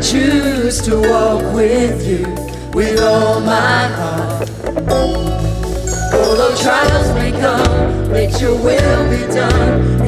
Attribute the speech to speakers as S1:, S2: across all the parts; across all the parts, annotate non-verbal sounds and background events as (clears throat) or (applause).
S1: I choose to walk with you with all my heart. Although trials may come, let your will be done.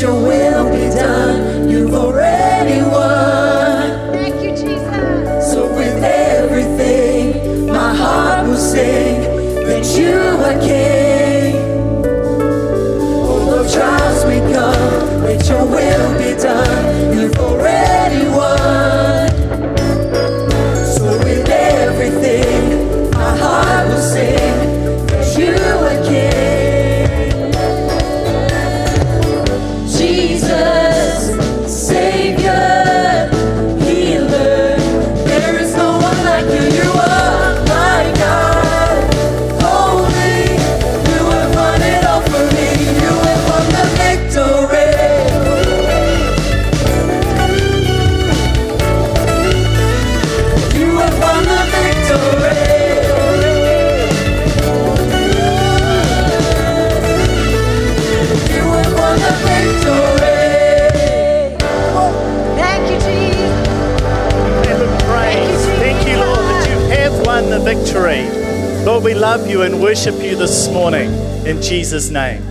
S1: Your
S2: worship you this morning in Jesus' name.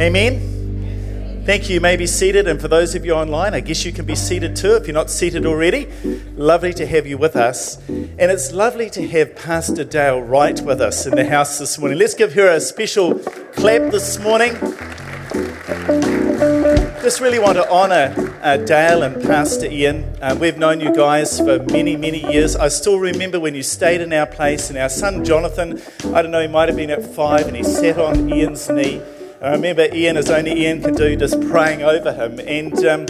S2: Amen. Thank you. You may be seated, and for those of you online, I guess you can be seated too if you're not seated already. Lovely to have you with us. And it's lovely to have Pastor Dale Wright with us in the house this morning. Let's give her a special clap this morning. Just really want to honour uh, Dale and Pastor Ian. Uh, we've known you guys for many, many years. I still remember when you stayed in our place, and our son Jonathan, I don't know, he might have been at five, and he sat on Ian's knee. I remember Ian, as only Ian can do, just praying over him. And um,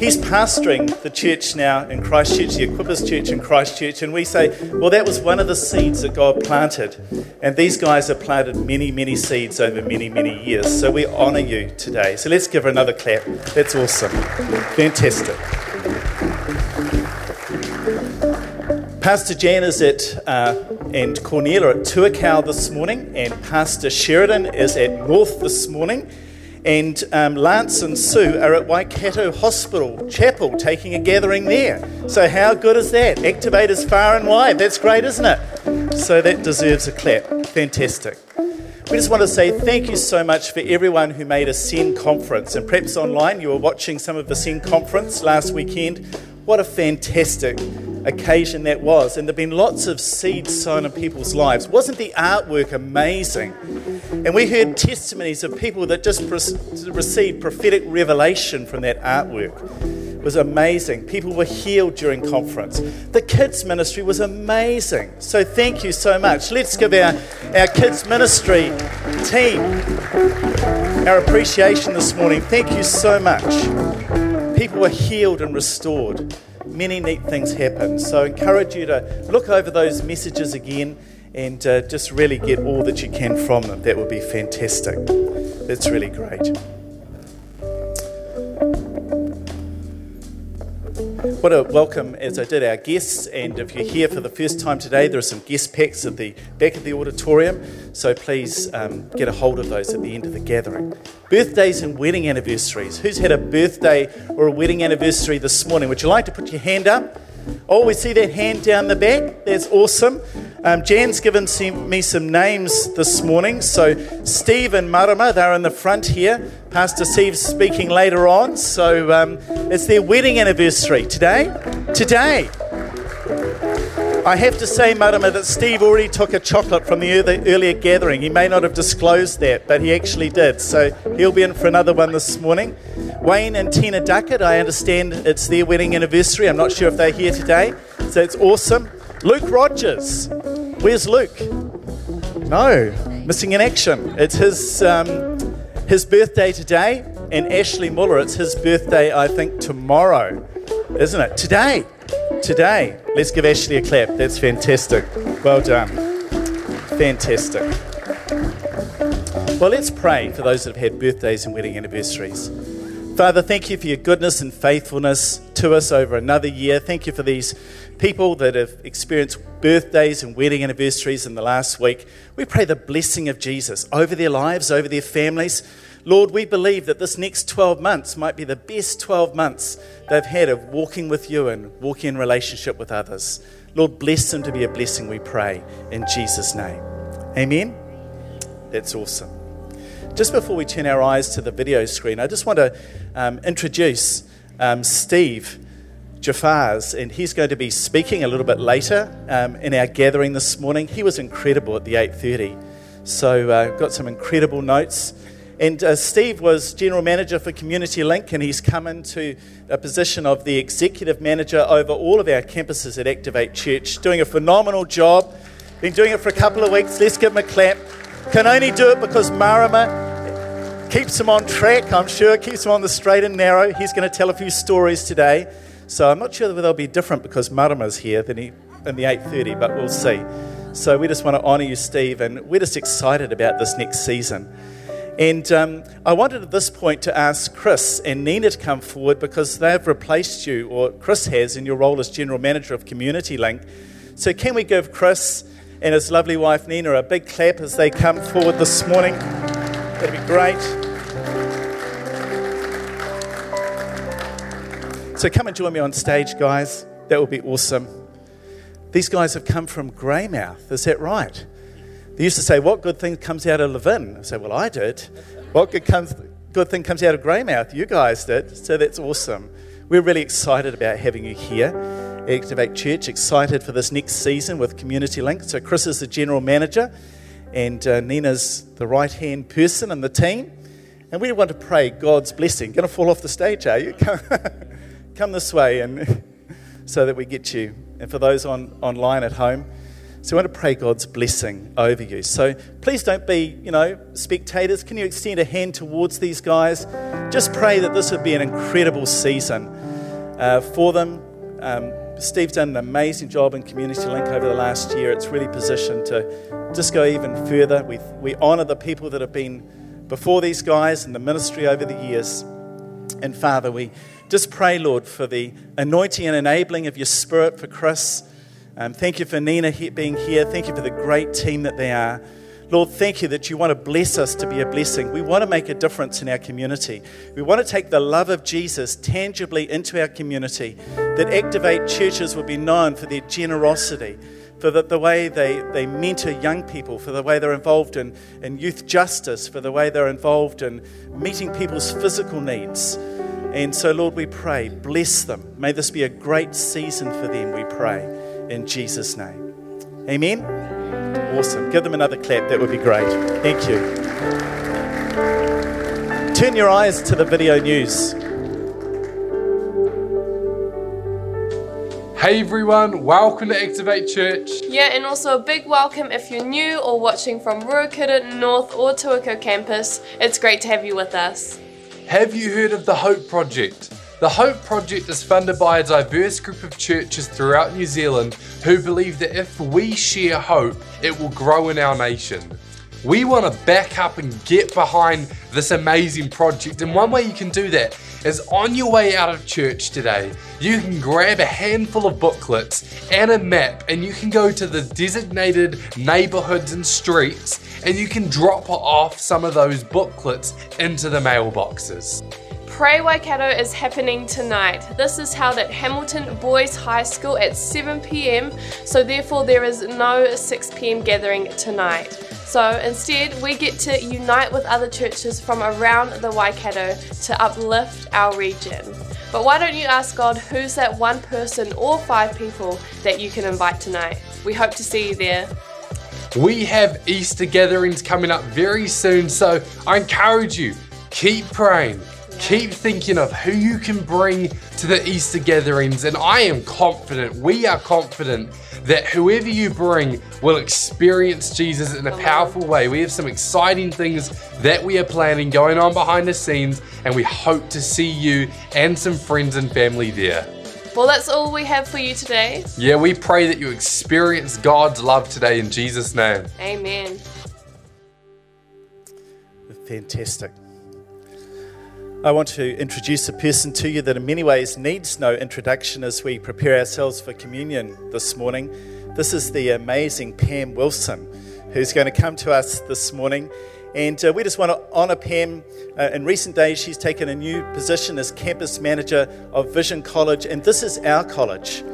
S2: he's pastoring the church now in Christchurch, the Equippers Church in Christchurch. And we say, well, that was one of the seeds that God planted. And these guys have planted many, many seeds over many, many years. So we honour you today. So let's give her another clap. That's awesome. Fantastic. Pastor Jan is at uh, and Cornelia at Tuakau this morning, and Pastor Sheridan is at North this morning, and um, Lance and Sue are at Waikato Hospital Chapel taking a gathering there. So how good is that? Activators far and wide. That's great, isn't it? So that deserves a clap. Fantastic. We just want to say thank you so much for everyone who made a SEN conference. And perhaps online you were watching some of the SEN conference last weekend. What a fantastic occasion that was. And there have been lots of seeds sown in people's lives. Wasn't the artwork amazing? And we heard testimonies of people that just received prophetic revelation from that artwork. It was amazing. People were healed during conference. The kids' ministry was amazing. So thank you so much. Let's give our, our kids' ministry team our appreciation this morning. Thank you so much. People were healed and restored. Many neat things happen. So I encourage you to look over those messages again and uh, just really get all that you can from them. That would be fantastic. That's really great. What a welcome as I did our guests. And if you're here for the first time today, there are some guest packs at the back of the auditorium. So please um, get a hold of those at the end of the gathering. Birthdays and wedding anniversaries. Who's had a birthday or a wedding anniversary this morning? Would you like to put your hand up? Oh, we see that hand down the back. That's awesome. Um, Jan's given me some names this morning. So, Steve and Marama, they're in the front here. Pastor Steve's speaking later on. So, um, it's their wedding anniversary today. Today. I have to say, Marama, that Steve already took a chocolate from the earlier gathering. He may not have disclosed that, but he actually did. So, he'll be in for another one this morning. Wayne and Tina Duckett, I understand it's their wedding anniversary. I'm not sure if they're here today. So, it's awesome. Luke Rogers. Where's Luke? No, missing in action. It's his, um, his birthday today, and Ashley Muller, it's his birthday, I think, tomorrow, isn't it? Today. Today. Let's give Ashley a clap. That's fantastic. Well done. Fantastic. Well, let's pray for those that have had birthdays and wedding anniversaries. Father, thank you for your goodness and faithfulness to us over another year. Thank you for these people that have experienced birthdays and wedding anniversaries in the last week. We pray the blessing of Jesus over their lives, over their families. Lord, we believe that this next 12 months might be the best 12 months they've had of walking with you and walking in relationship with others. Lord, bless them to be a blessing, we pray, in Jesus' name. Amen. That's awesome. Just before we turn our eyes to the video screen, I just want to um, introduce um, Steve Jafars, and he's going to be speaking a little bit later um, in our gathering this morning. He was incredible at the 8:30, so uh, got some incredible notes. And uh, Steve was general manager for Community Link, and he's come into a position of the executive manager over all of our campuses at Activate Church, doing a phenomenal job. Been doing it for a couple of weeks. Let's give him a clap. Can only do it because Marama keeps him on track, I'm sure, keeps him on the straight and narrow. He's going to tell a few stories today. So I'm not sure whether they'll be different because Marama's here than he, in the 8.30, but we'll see. So we just want to honour you, Steve, and we're just excited about this next season. And um, I wanted at this point to ask Chris and Nina to come forward because they've replaced you, or Chris has, in your role as General Manager of Community Link. So can we give Chris and his lovely wife Nina a big clap as they come forward this morning? That'd be great. So come and join me on stage, guys. That would be awesome. These guys have come from Greymouth, is that right? They used to say, What good thing comes out of Levin? I say, Well, I did. What good, comes, good thing comes out of Greymouth? You guys did. So that's awesome. We're really excited about having you here. Activate Church, excited for this next season with Community Link. So, Chris is the general manager and uh, Nina's the right hand person in the team. And we want to pray God's blessing. Going to fall off the stage, are you? (laughs) Come, come this way, and (laughs) so that we get you. And for those on online at home, so we want to pray God's blessing over you. So please don't be, you know, spectators. Can you extend a hand towards these guys? Just pray that this would be an incredible season uh, for them. Um, Steve's done an amazing job in Community Link over the last year. It's really positioned to just go even further. We, we honour the people that have been before these guys in the ministry over the years. And Father, we just pray, Lord, for the anointing and enabling of your Spirit for Chris. Um, thank you for Nina being here. Thank you for the great team that they are. Lord, thank you that you want to bless us to be a blessing. We want to make a difference in our community. We want to take the love of Jesus tangibly into our community, that Activate churches will be known for their generosity, for the, the way they, they mentor young people, for the way they're involved in, in youth justice, for the way they're involved in meeting people's physical needs. And so, Lord, we pray, bless them. May this be a great season for them, we pray, in Jesus' name. Amen. Awesome. Give them another clap. That would be great. Thank you. Turn your eyes to the video news.
S3: Hey everyone, welcome to Activate Church.
S4: Yeah, and also a big welcome if you're new or watching from Ruakura North or Tuakau campus. It's great to have you with us.
S3: Have you heard of the Hope Project? The Hope Project is funded by a diverse group of churches throughout New Zealand who believe that if we share hope, it will grow in our nation. We want to back up and get behind this amazing project, and one way you can do that is on your way out of church today, you can grab a handful of booklets and a map, and you can go to the designated neighborhoods and streets, and you can drop off some of those booklets into the mailboxes.
S4: Pray Waikato is happening tonight. This is held at Hamilton Boys High School at 7 pm, so therefore there is no 6 pm gathering tonight. So instead, we get to unite with other churches from around the Waikato to uplift our region. But why don't you ask God who's that one person or five people that you can invite tonight? We hope to see you there.
S3: We have Easter gatherings coming up very soon, so I encourage you keep praying, keep thinking of who you can bring to the Easter gatherings, and I am confident, we are confident that whoever you bring will experience Jesus in a powerful way. We have some exciting things that we are planning going on behind the scenes, and we hope to see you and some friends and family there.
S4: Well, that's all we have for you today.
S3: Yeah, we pray that you experience God's love today in Jesus' name.
S4: Amen.
S2: Fantastic. I want to introduce a person to you that, in many ways, needs no introduction as we prepare ourselves for communion this morning. This is the amazing Pam Wilson, who's going to come to us this morning. And uh, we just want to honour Pam. Uh, in recent days, she's taken a new position as campus manager of Vision College, and this is our college.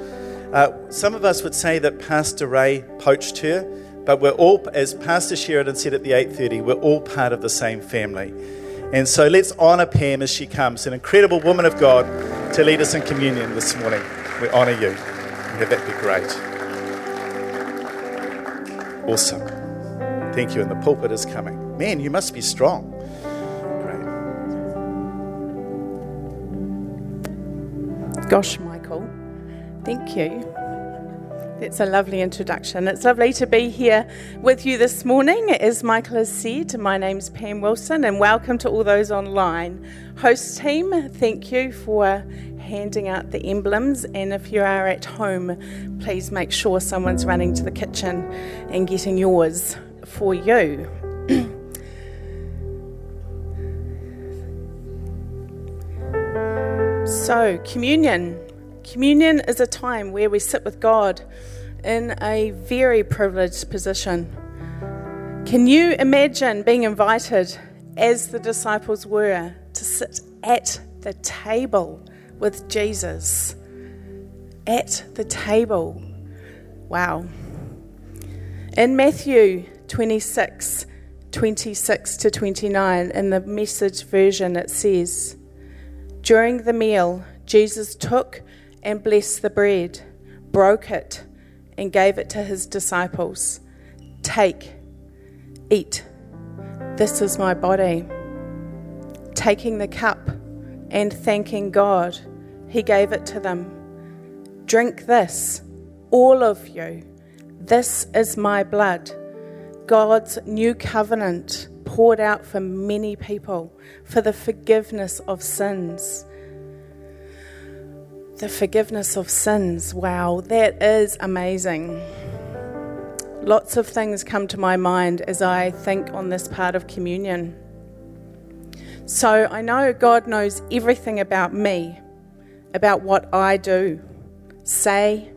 S2: Uh, some of us would say that Pastor Ray poached her, but we're all, as Pastor Sheridan said at the 8:30, we're all part of the same family. And so let's honour Pam as she comes, an incredible woman of God, to lead us in communion this morning. We honour you. Yeah, that'd be great. Awesome. Thank you. And the pulpit is coming. Man, you must be strong. Great.
S5: Gosh, Michael, thank you. That's a lovely introduction. It's lovely to be here with you this morning. As Michael has said, my name's Pam Wilson, and welcome to all those online. Host team, thank you for handing out the emblems. And if you are at home, please make sure someone's running to the kitchen and getting yours for you. (clears throat) so, communion. Communion is a time where we sit with God in a very privileged position. Can you imagine being invited, as the disciples were, to sit at the table with Jesus? At the table. Wow. In Matthew 26, 26 to 29, in the message version, it says, During the meal, Jesus took and blessed the bread, broke it, and gave it to his disciples. Take, eat. This is my body. Taking the cup and thanking God, he gave it to them. Drink this, all of you. This is my blood, God's new covenant poured out for many people for the forgiveness of sins. The forgiveness of sins. Wow, that is amazing. Lots of things come to my mind as I think on this part of communion. So I know God knows everything about me, about what I do, say,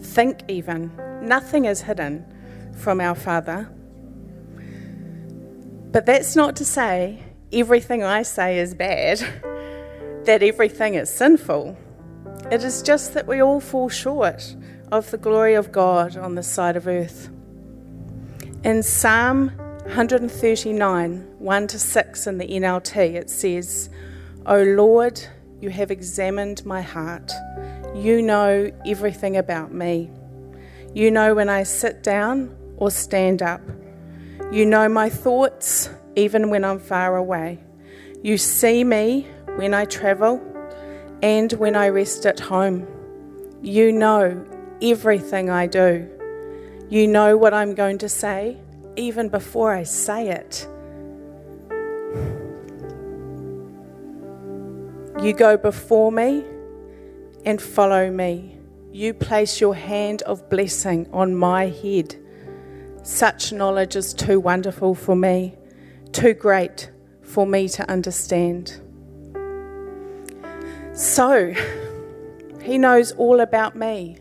S5: think, even. Nothing is hidden from our Father. But that's not to say everything I say is bad, (laughs) that everything is sinful. It is just that we all fall short of the glory of God on this side of earth. In Psalm 139, 1 to 6 in the NLT, it says, O Lord, you have examined my heart. You know everything about me. You know when I sit down or stand up. You know my thoughts even when I'm far away. You see me when I travel and when I rest at home. You know everything I do. You know what I'm going to say even before I say it. You go before me and follow me. You place your hand of blessing on my head. Such knowledge is too wonderful for me, too great for me to understand. So, he knows all about me.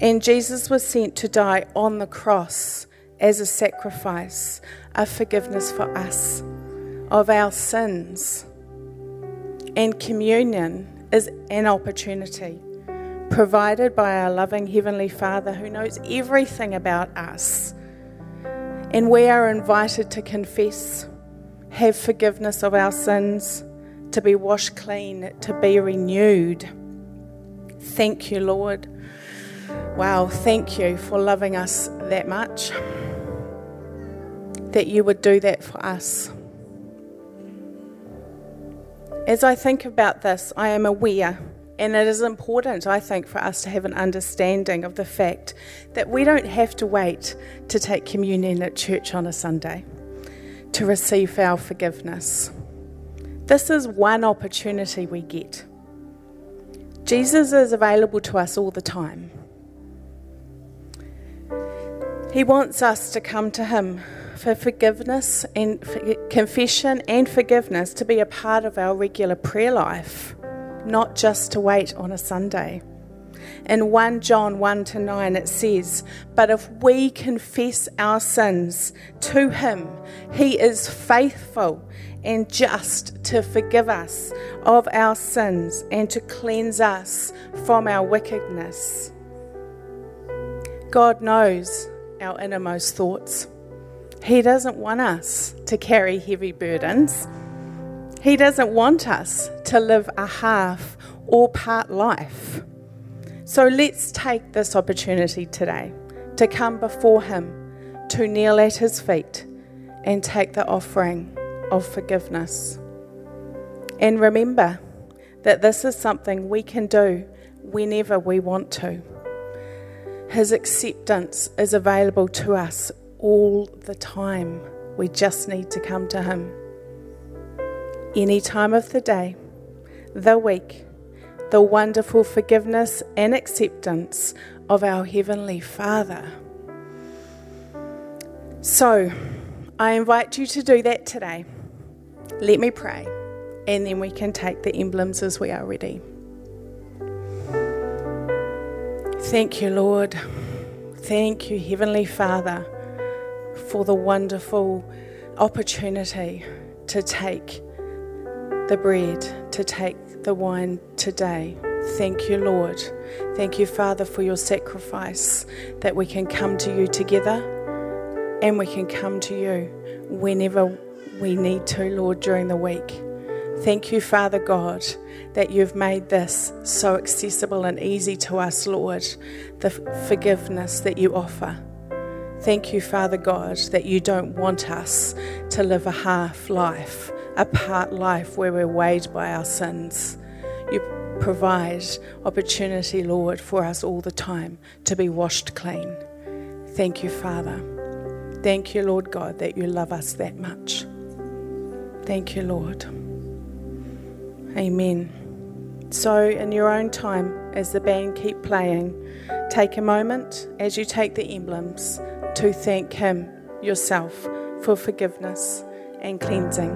S5: And Jesus was sent to die on the cross as a sacrifice, of forgiveness for us of our sins. And communion is an opportunity provided by our loving Heavenly Father who knows everything about us. And we are invited to confess, have forgiveness of our sins, to be washed clean, to be renewed. Thank you, Lord. Wow, thank you for loving us that much, that you would do that for us. As I think about this, I am aware, and it is important, I think, for us to have an understanding of the fact that we don't have to wait to take communion at church on a Sunday to receive our forgiveness. This is one opportunity we get. Jesus is available to us all the time. He wants us to come to Him for forgiveness and for confession and forgiveness to be a part of our regular prayer life, not just to wait on a Sunday. In 1 John 1 to 9, it says, But if we confess our sins to Him, He is faithful and just to forgive us of our sins and to cleanse us from our wickedness. God knows our innermost thoughts. He doesn't want us to carry heavy burdens. He doesn't want us to live a half or part life. So let's take this opportunity today to come before Him, to kneel at His feet, and take the offering of forgiveness. And remember that this is something we can do whenever we want to. His acceptance is available to us all the time. We just need to come to Him. Any time of the day, the week, the wonderful forgiveness and acceptance of our Heavenly Father. So, I invite you to do that today. Let me pray, and then we can take the emblems as we are ready. Thank you, Lord. Thank you, Heavenly Father for the wonderful opportunity to take the bread, to take the wine today. Thank you, Lord. Thank you, Father, for your sacrifice that we can come to you together and we can come to you whenever we need to, Lord, during the week. Thank you, Father God, that you've made this so accessible and easy to us, Lord, the forgiveness that you offer. Thank you, Father God, that you don't want us to live a half life, a part life where we're weighed by our sins. You provide opportunity, Lord, for us all the time to be washed clean. Thank you, Father. Thank you, Lord God, that you love us that much. Thank you, Lord. Amen. So, in your own time, as the band keep playing, take a moment as you take the emblems to thank Him yourself for forgiveness and cleansing.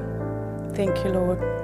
S5: Thank you, Lord.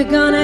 S6: you're
S1: gonna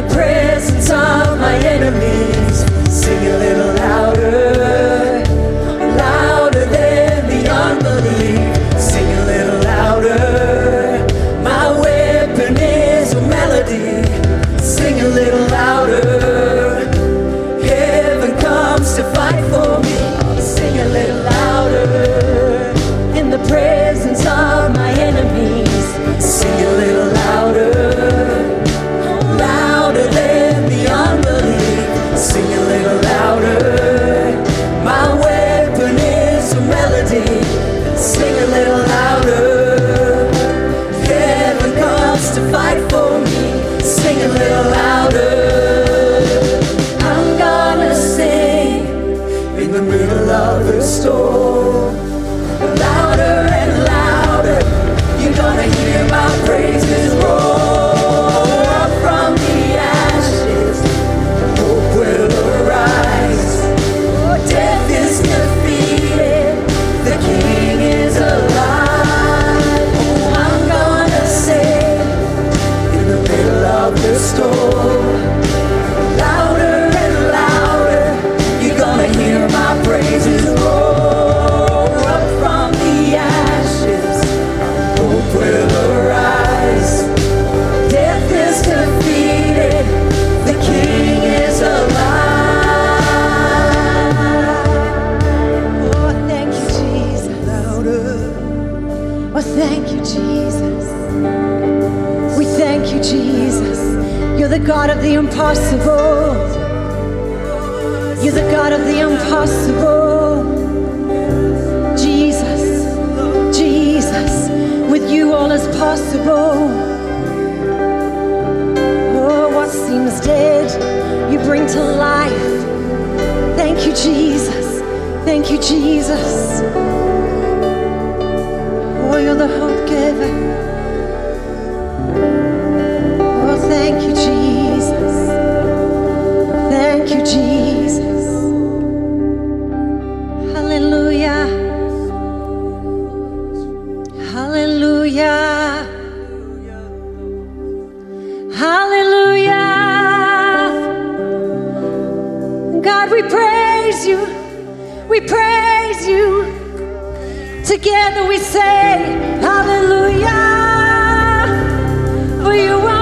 S1: the presence of my enemies. Sing a little. impossible. You're the God of the impossible. Jesus, Jesus, with you all is possible. Oh, what seems dead, you bring to life. Thank you, Jesus. Thank you, Jesus. Oh, you're the hope giver. Thank you, Jesus. Hallelujah. Hallelujah. Hallelujah. God, we praise you. We praise you. Together we say, Hallelujah. For you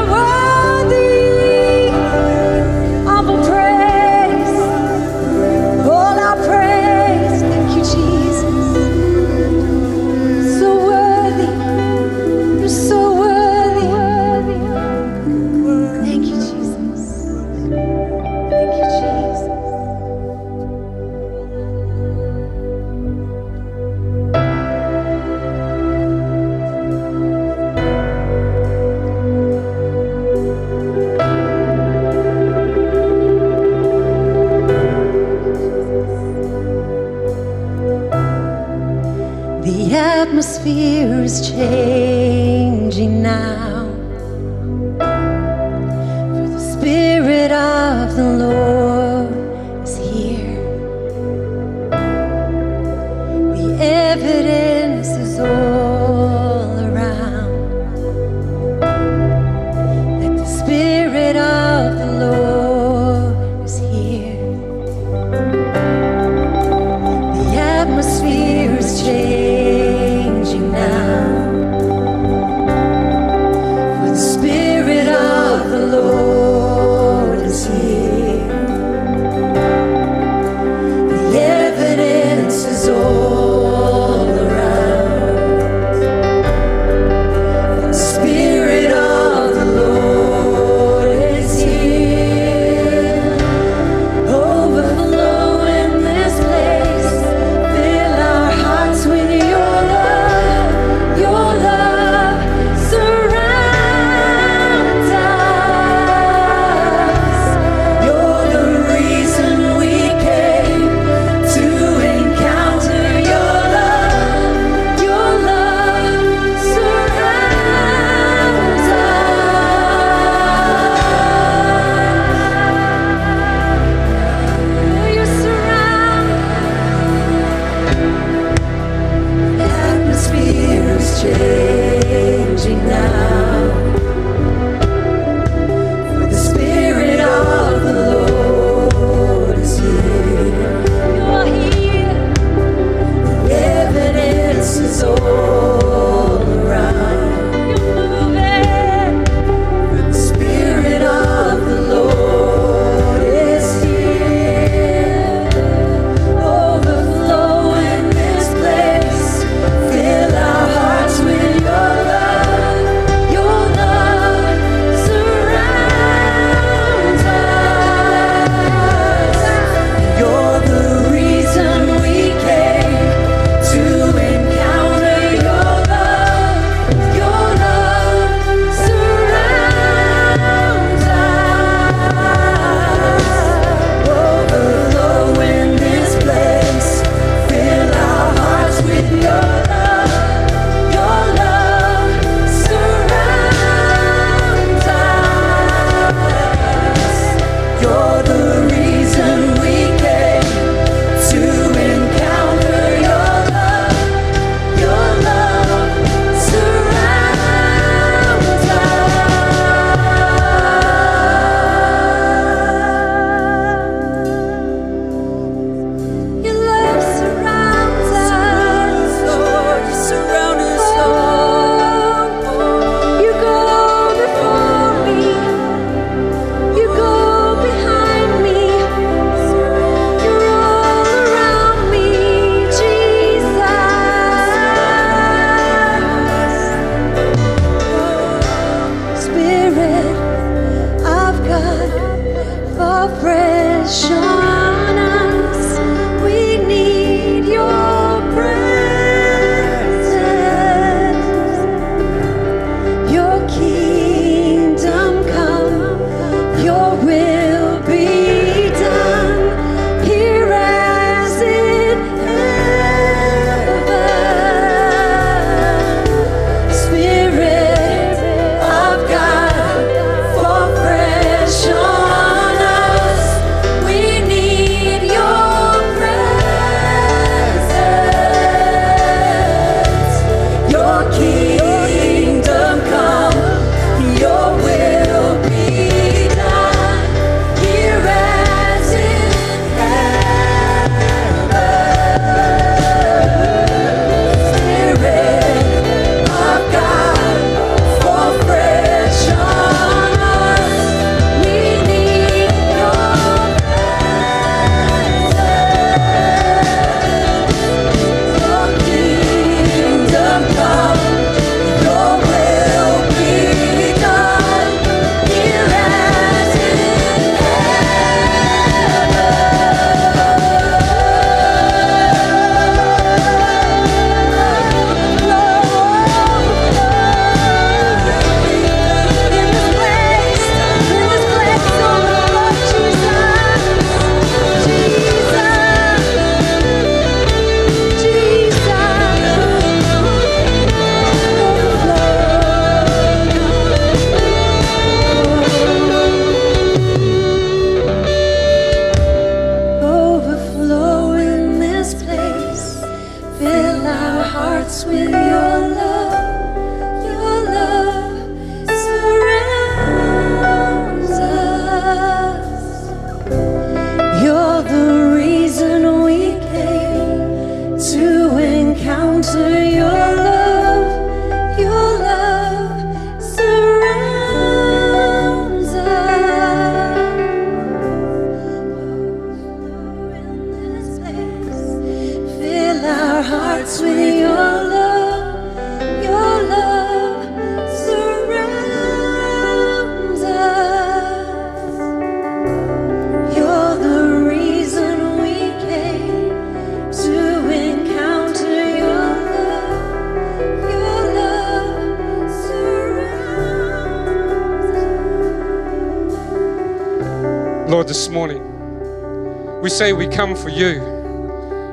S6: say we come for you,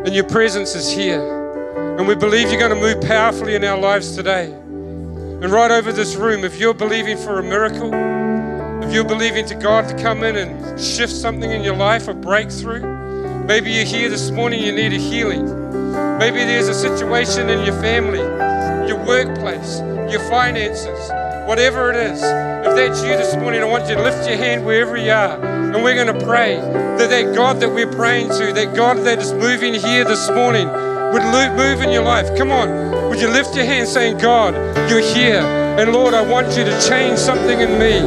S6: and your presence is here. And we believe you're going to move powerfully in our lives today. And right over this room, if you're believing for a miracle, if you're believing to God to come in and shift something in your life, a breakthrough, maybe you're here this morning, you need a healing. Maybe there's a situation in your family, your workplace, your finances, whatever it is. If that's you this morning, I want you to lift your hand wherever you are. And we're going to pray that God that we're praying to, that God that is moving here this morning, would move in your life. Come on. Would you lift your hand saying, God, you're here. And Lord, I want you to change something in me,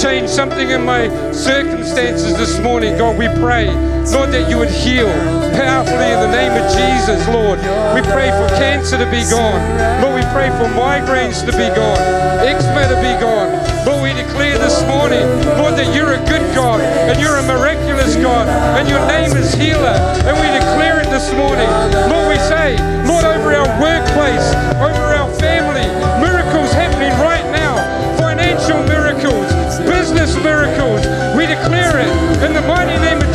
S6: change something in my circumstances this morning. God, we pray, Lord, that you would heal powerfully in the name of Jesus, Lord. We pray for cancer to be gone. Lord, we pray for migraines to be gone, eczema to be gone. Lord, we declare this morning, Lord, that you're a good God and you're a miraculous God and your name is healer. And we declare it this morning. Lord, we say, Lord, over our workplace, over our family, miracles happening right now, financial miracles, business miracles. We declare it in the mighty name of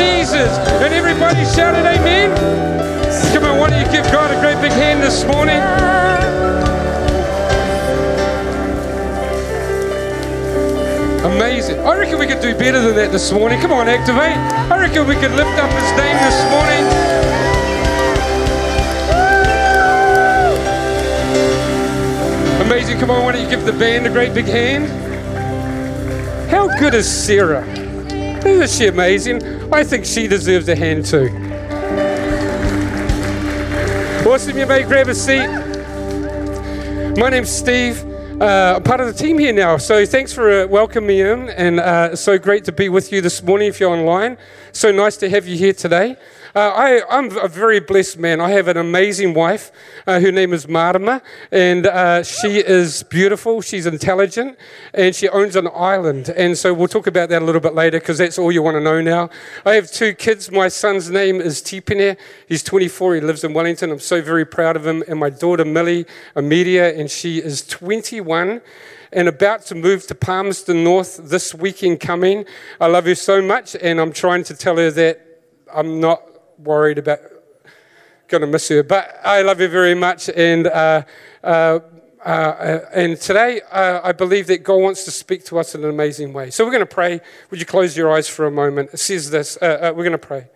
S6: Jesus. And everybody shouted, Amen. Come on, why don't you give God a great big hand this morning? Amazing. I reckon we could do better than that this morning. Come on, activate. I reckon we could lift up his name this morning. Amazing. Come on, why don't you give the band a great big hand? How good is Sarah? Isn't she amazing? I think she deserves a hand too. Awesome, you may grab a seat. My name's Steve. Uh, part of the team here now, so thanks for uh, welcoming me in, and uh, so great to be with you this morning if you're online. So nice to have you here today. Uh, I, I'm a very blessed man. I have an amazing wife. Uh, her name is Marama, and uh, she is beautiful. She's intelligent, and she owns an island. And so we'll talk about that a little bit later because that's all you want to know now. I have two kids. My son's name is Tipene. He's 24. He lives in Wellington. I'm so very proud of him. And my daughter Millie, Amelia, and she is 21 and about to move to Palmerston North this weekend coming. I love her so much, and I'm trying to tell her that I'm not worried about going to miss her. But I love her very much, and uh, uh, uh, and today uh, I believe that God wants to speak to us in an amazing way. So we're going to pray. Would you close your eyes for a moment? It says this. Uh, uh, we're going to pray.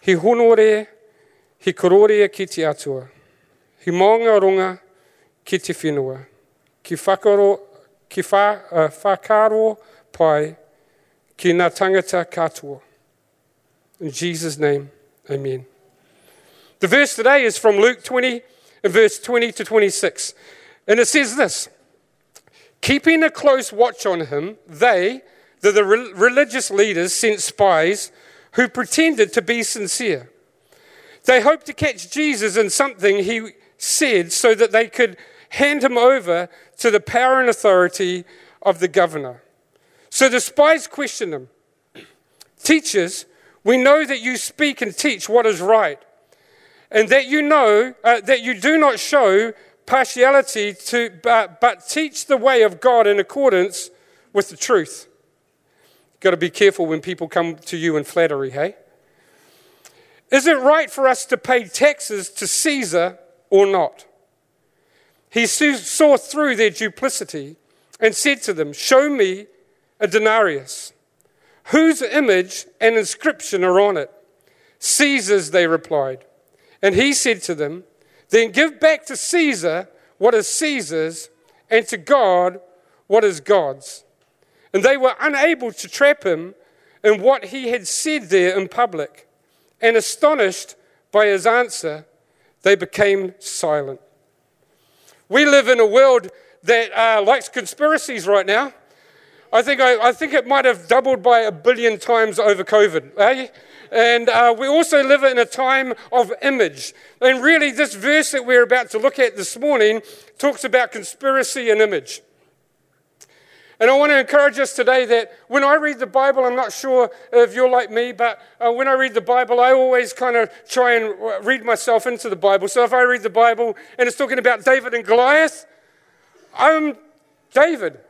S6: He honore, he kororea ki te atua. He maunga ronga ki te whenua. Ki whakaro, ki wha, uh, whakaro pai ki ngā tangata katoa. In Jesus' name, amen. The verse today is from Luke 20, and verse 20 to 26. And it says this Keeping a close watch on him, they, the, the re- religious leaders, sent spies who pretended to be sincere. They hoped to catch Jesus in something he said so that they could hand him over to the power and authority of the governor. So the spies questioned him Teachers, we know that you speak and teach what is right, and that you know uh, that you do not show partiality to, but, but teach the way of God in accordance with the truth. Got to be careful when people come to you in flattery, hey? Is it right for us to pay taxes to Caesar or not? He saw through their duplicity and said to them, Show me a denarius. Whose image and inscription are on it? Caesar's, they replied. And he said to them, Then give back to Caesar what is Caesar's, and to God what is God's. And they were unable to trap him in what he had said there in public. And astonished by his answer, they became silent. We live in a world that uh, likes conspiracies right now. I think, I, I, think it might have doubled by a billion times over COVID. Eh? And uh, we also live in a time of image. And really, this verse that we're about to look at this morning talks about conspiracy and image. And I want to encourage us today that when I read the Bible, I'm not sure if you're like me, but uh, when I read the Bible, I always kind of try and uh, read myself into the Bible. So if I read the Bible and it's talking about David and Goliath, I'm David.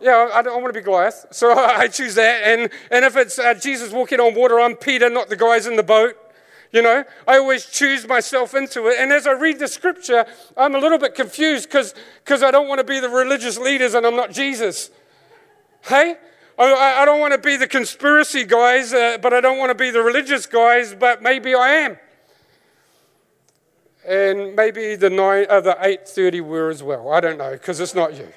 S6: Yeah, I don't want to be Goliath, so (laughs) I choose that. And, and if it's uh, Jesus walking on water, I'm Peter, not the guys in the boat. You know, I always choose myself into it. And as I read the scripture, I'm a little bit confused because I don't want to be the religious leaders and I'm not Jesus. Hey? I, I don't want to be the conspiracy guys, uh, but I don't want to be the religious guys, but maybe I am. And maybe the, nine, uh, the 8.30 were as well. I don't know, because it's not you.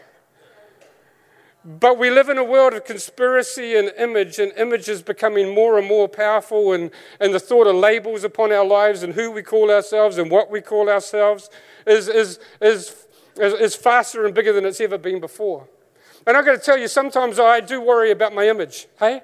S6: But we live in a world of conspiracy and image, and image is becoming more and more powerful, and, and the thought of labels upon our lives and who we call ourselves and what we call ourselves is, is, is, is, is faster and bigger than it's ever been before. And I've got to tell you, sometimes I do worry about my image, hey?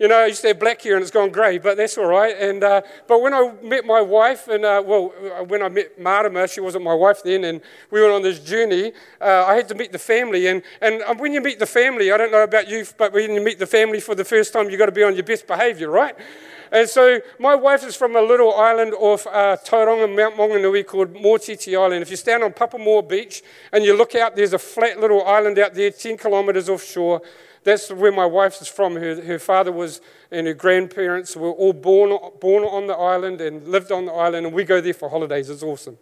S6: You know, I used to have black hair and it's gone grey, but that's all right. And, uh, but when I met my wife, and uh, well, uh, when I met Marama, she wasn't my wife then, and we went on this journey, uh, I had to meet the family. And, and um, when you meet the family, I don't know about you, but when you meet the family for the first time, you've got to be on your best behaviour, right? And so my wife is from a little island off uh, Tauranga, Mount Maunganui called Motiti Island. If you stand on Papamoa Beach and you look out, there's a flat little island out there, 10 kilometres offshore. That's where my wife is from. Her, her father was, and her grandparents were all born, born on the island and lived on the island, and we go there for holidays. It's awesome.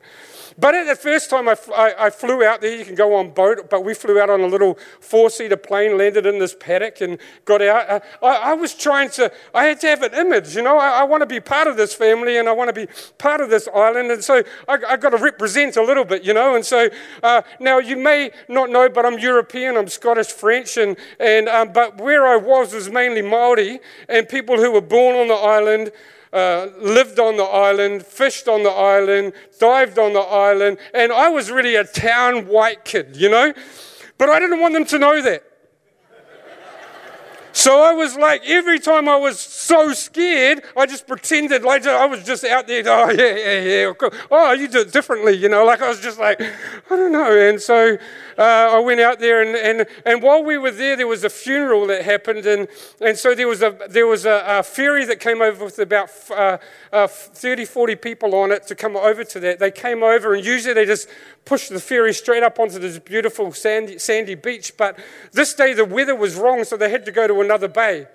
S6: But at the first time I, I, I, flew out there, you can go on boat, but we flew out on a little four-seater plane, landed in this paddock and got out. Uh, I, I, was trying to, I had to have an image, you know. I, I want to be part of this family and I want to be part of this island. And so I, I got to represent a little bit, you know. And so uh, now you may not know, but I'm European, I'm Scottish, French, and, and um, but where I was was mainly Maori and people who were born on the island uh, lived on the island, fished on the island, dived on the island, and I was really a town white kid, you know? But I didn't want them to know that. So I was like, every time I was so scared, I just pretended like I was just out there. Oh yeah, yeah, yeah. Oh, you do it differently, you know. Like I was just like, I don't know. And so uh, I went out there, and, and and while we were there, there was a funeral that happened, and and so there was a there was a, a ferry that came over with about uh, uh, 30, 40 people on it to come over to that. They came over, and usually they just push the ferry straight up onto this beautiful sandy, sandy beach. But this day the weather was wrong, so they had to go to another bay.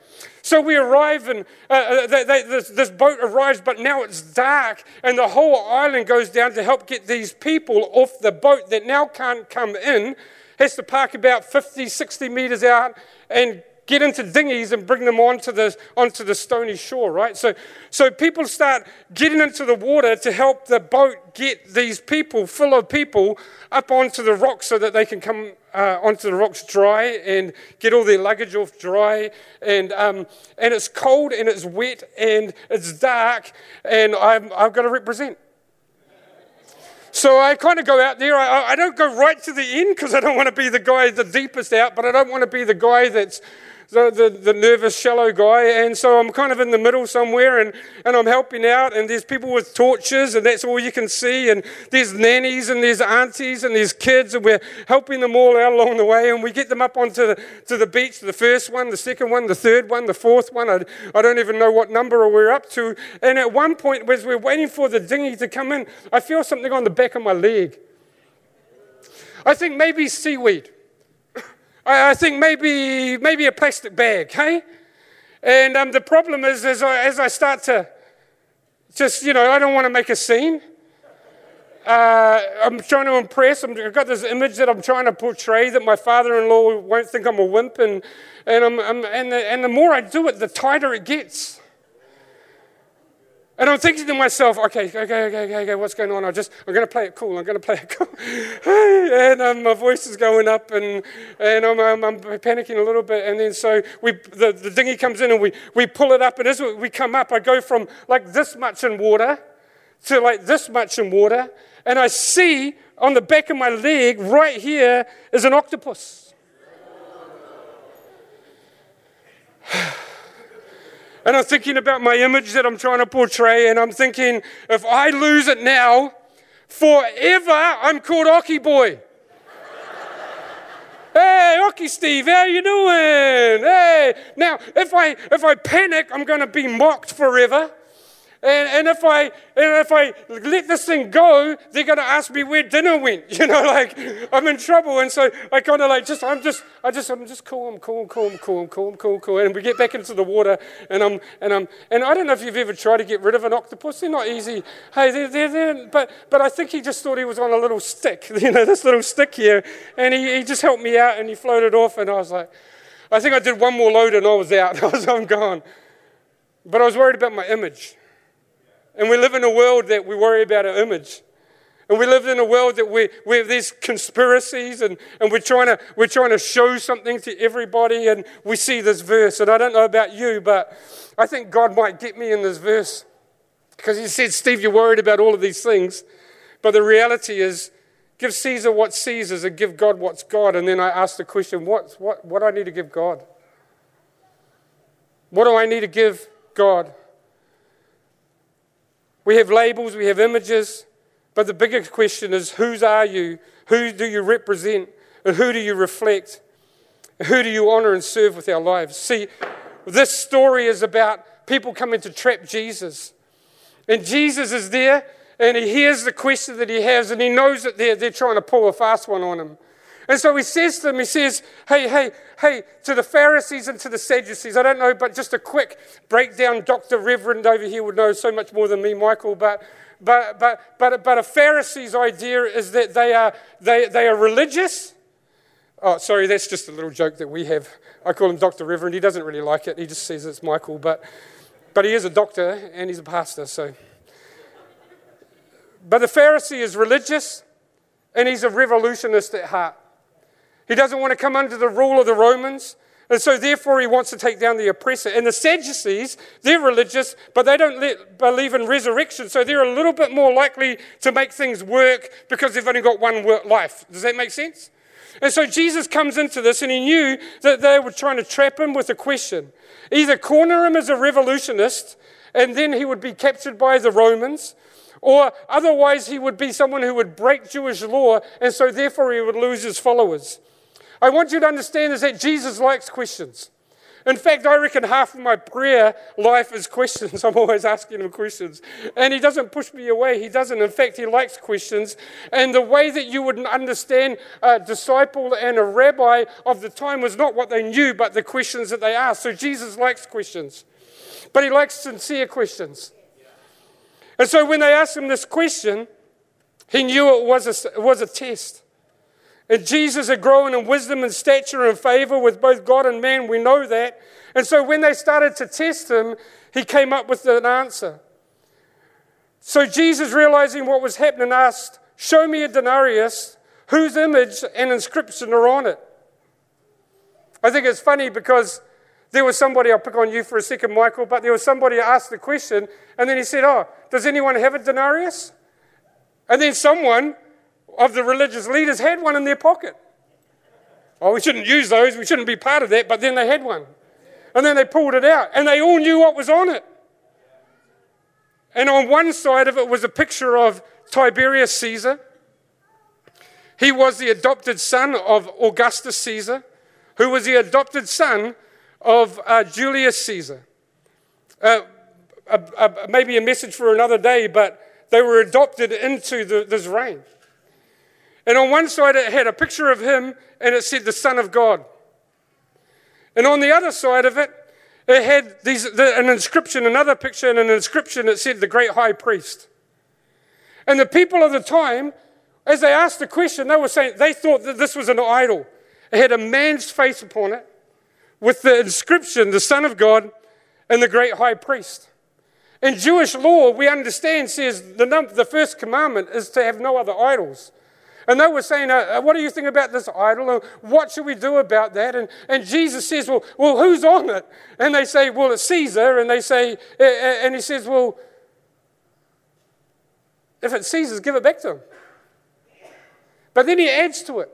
S6: So we arrive, and uh, uh, they, they, this, this boat arrives, but now it's dark, and the whole island goes down to help get these people off the boat that now can't come in, has to park about 50, 60 meters out, and get into dinghies and bring them onto the, onto the stony shore, right? So, so people start getting into the water to help the boat get these people, full of people, up onto the rocks so that they can come uh, onto the rocks dry and get all their luggage off dry. And, um, and it's cold and it's wet and it's dark, and I'm, I've got to represent. So I kind of go out there. I, I don't go right to the end because I don't want to be the guy the deepest out, but I don't want to be the guy that's the, the, the, nervous, shallow guy. And so I'm kind of in the middle somewhere and, and I'm helping out. And there's people with torches, and that's all you can see. And there's nannies, and there's aunties, and there's kids, and we're helping them all out along the way. And we get them up onto the, to the beach the first one, the second one, the third one, the fourth one. I, I don't even know what number we're up to. And at one point, as we're waiting for the dinghy to come in, I feel something on the back of my leg. I think maybe seaweed. I, I think maybe, maybe a plastic bag, hey? And um, the problem is, as I, as I start to just, you know, I don't want to make a scene. Uh, I'm trying to impress. i have got this image that I'm trying to portray that my father-in-law won't think I'm a wimp, and and I'm, I'm, and, the, and the more I do it, the tighter it gets. And I'm thinking to myself, okay, okay, okay, okay, okay what's going on? I just, I'm going to play it cool. I'm going to play it cool. (laughs) and um, my voice is going up, and, and I'm, I'm, I'm, panicking a little bit. And then so we, the, the dinghy comes in, and we, we pull it up. And as we come up, I go from like this much in water to like this much in water. And I see on the back of my leg, right here, is an octopus. (sighs) (sighs) And I'm thinking about my image that I'm trying to portray, and I'm thinking, if I lose it now, forever, I'm called Ocky Boy. (laughs) hey, Ocky Steve, how you doing? Hey, now if I if I panic, I'm to be mocked forever. And, and, if I, and if I let this thing go, they're to ask me where dinner went. (laughs) You know, like I'm in trouble. And so I kind of like just, I'm just, I just, I'm just cool, I'm cool, I'm cool, I'm cool, I'm cool, I'm cool, cool. And we get back into the water and I'm, and I'm, and I don't know if you've ever tried to get rid of an octopus. They're not easy. Hey, they're, they're, they're but, but I think he just thought he was on a little stick, (laughs) you know, this little stick here. And he, he just helped me out and he floated off. And I was like, I think I did one more load and I was out. (laughs) I was, I'm gone. But I was worried about my image. And we live in a world that we worry about our image. And we live in a world that we, we have these conspiracies and, and we're, trying to, we're trying to show something to everybody. And we see this verse. And I don't know about you, but I think God might get me in this verse. Because he said, Steve, you're worried about all of these things. But the reality is, give Caesar what's Caesar's and give God what's God. And then I ask the question, what, what, what do I need to give God? What do I need to give God? We have labels, we have images, but the bigger question is whose are you? Who do you represent? And who do you reflect? And Who do you honor and serve with our lives? See, this story is about people coming to trap Jesus. And Jesus is there and he hears the question that he has and he knows that they're, they're trying to pull a fast one on him. And so he says to them, he says, hey, hey, hey, to the Pharisees and to the Sadducees, I don't know, but just a quick breakdown. Dr. Reverend over here would know so much more than me, Michael, but, but, but, but, but a Pharisee's idea is that they are, they, they are religious. Oh, sorry, that's just a little joke that we have. I call him Dr. Reverend. He doesn't really like it. He just says it's Michael, but, but he is a doctor and he's a pastor, so. But the Pharisee is religious and he's a revolutionist at heart. He doesn't want to come under the rule of the Romans. And so, therefore, he wants to take down the oppressor. And the Sadducees, they're religious, but they don't let, believe in resurrection. So, they're a little bit more likely to make things work because they've only got one life. Does that make sense? And so Jesus comes into this and he knew that they were trying to trap him with a question. Either corner him as a revolutionist and then he would be captured by the Romans, or otherwise he would be someone who would break Jewish law and so therefore he would lose his followers. I want you to understand is that Jesus likes questions. In fact, I reckon half of my prayer life is questions. (laughs) I'm always asking him questions. And he doesn't push me away. He doesn't. In fact, he likes questions. And the way that you would understand a disciple and a rabbi of the time was not what they knew, but the questions that they asked. So Jesus likes questions. But he likes sincere questions. And so when they asked him this question, he knew it was a, it was a test. And Jesus had grown in wisdom and stature and favor with both God and man. We know that. And so when they started to test him, he came up with an answer. So Jesus, realizing what was happening, asked, Show me a denarius whose image and inscription are on it. I think it's funny because there was somebody, I'll pick on you for a second, Michael, but there was somebody who asked the question, and then he said, Oh, does anyone have a denarius? And then someone of the religious leaders had one in their pocket. Oh, we shouldn't use those, we shouldn't be part of that, but then they had one. And then they pulled it out, and they all knew what was on it. And on one side of it was a picture of Tiberius Caesar. He was the adopted son of Augustus Caesar, who was the adopted son of uh, Julius Caesar. Uh, maybe a message for another day, but they were adopted into the, this reign. And on one side, it had a picture of him and it said the Son of God. And on the other side of it, it had these, the, an inscription, another picture, and an inscription that said the great high priest. And the people of the time, as they asked the question, they were saying they thought that this was an idol. It had a man's face upon it with the inscription, the Son of God and the great high priest. In Jewish law, we understand says the, num- the first commandment is to have no other idols. And they were saying, uh, uh, What do you think about this idol? What should we do about that? And, and Jesus says, well, well, who's on it? And they say, Well, it's Caesar. And they say, and he says, Well, if it's Caesar's, give it back to him. But then he adds to it.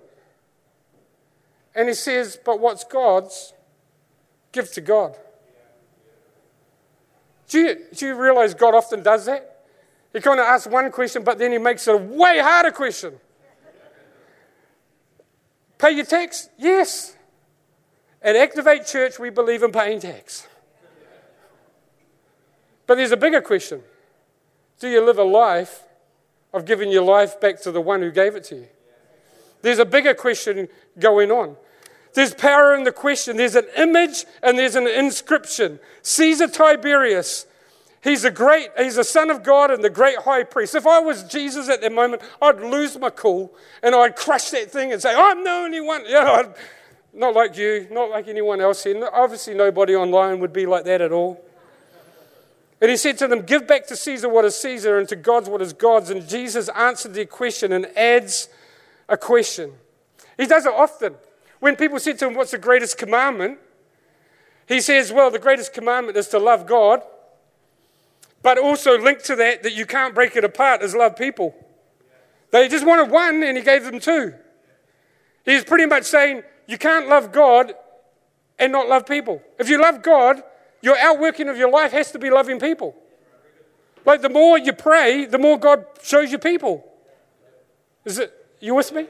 S6: And he says, But what's God's, give to God. Do you, do you realize God often does that? He kind of asks one question, but then he makes it a way harder question. Pay your tax? Yes. At Activate Church, we believe in paying tax. But there's a bigger question Do you live a life of giving your life back to the one who gave it to you? There's a bigger question going on. There's power in the question. There's an image and there's an inscription. Caesar Tiberius He's a great, he's a son of God and the great high priest. If I was Jesus at that moment, I'd lose my cool and I'd crush that thing and say, I'm the only one. You know, not like you, not like anyone else here. Obviously, nobody online would be like that at all. And he said to them, Give back to Caesar what is Caesar and to God's what is God's. And Jesus answered their question and adds a question. He does it often. When people said to him, What's the greatest commandment? He says, Well, the greatest commandment is to love God but also linked to that, that you can't break it apart is love people. They just wanted one and he gave them two. He's pretty much saying you can't love God and not love people. If you love God, your outworking of your life has to be loving people. Like the more you pray, the more God shows you people. Is it you with me?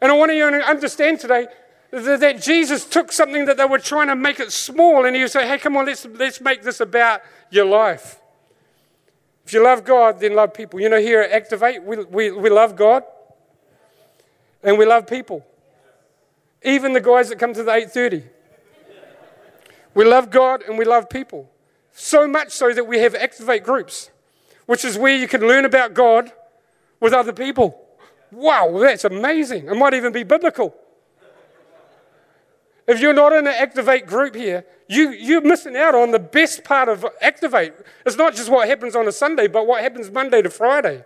S6: And I want you to understand today that Jesus took something that they were trying to make it small and he say, hey, come on, let's, let's make this about your life. If you love God, then love people. You know, here at Activate, we, we, we love God and we love people. Even the guys that come to the 8.30. We love God and we love people. So much so that we have Activate groups, which is where you can learn about God with other people. Wow, that's amazing. It might even be biblical. If you're not in an Activate group here, you, you're missing out on the best part of Activate. It's not just what happens on a Sunday, but what happens Monday to Friday.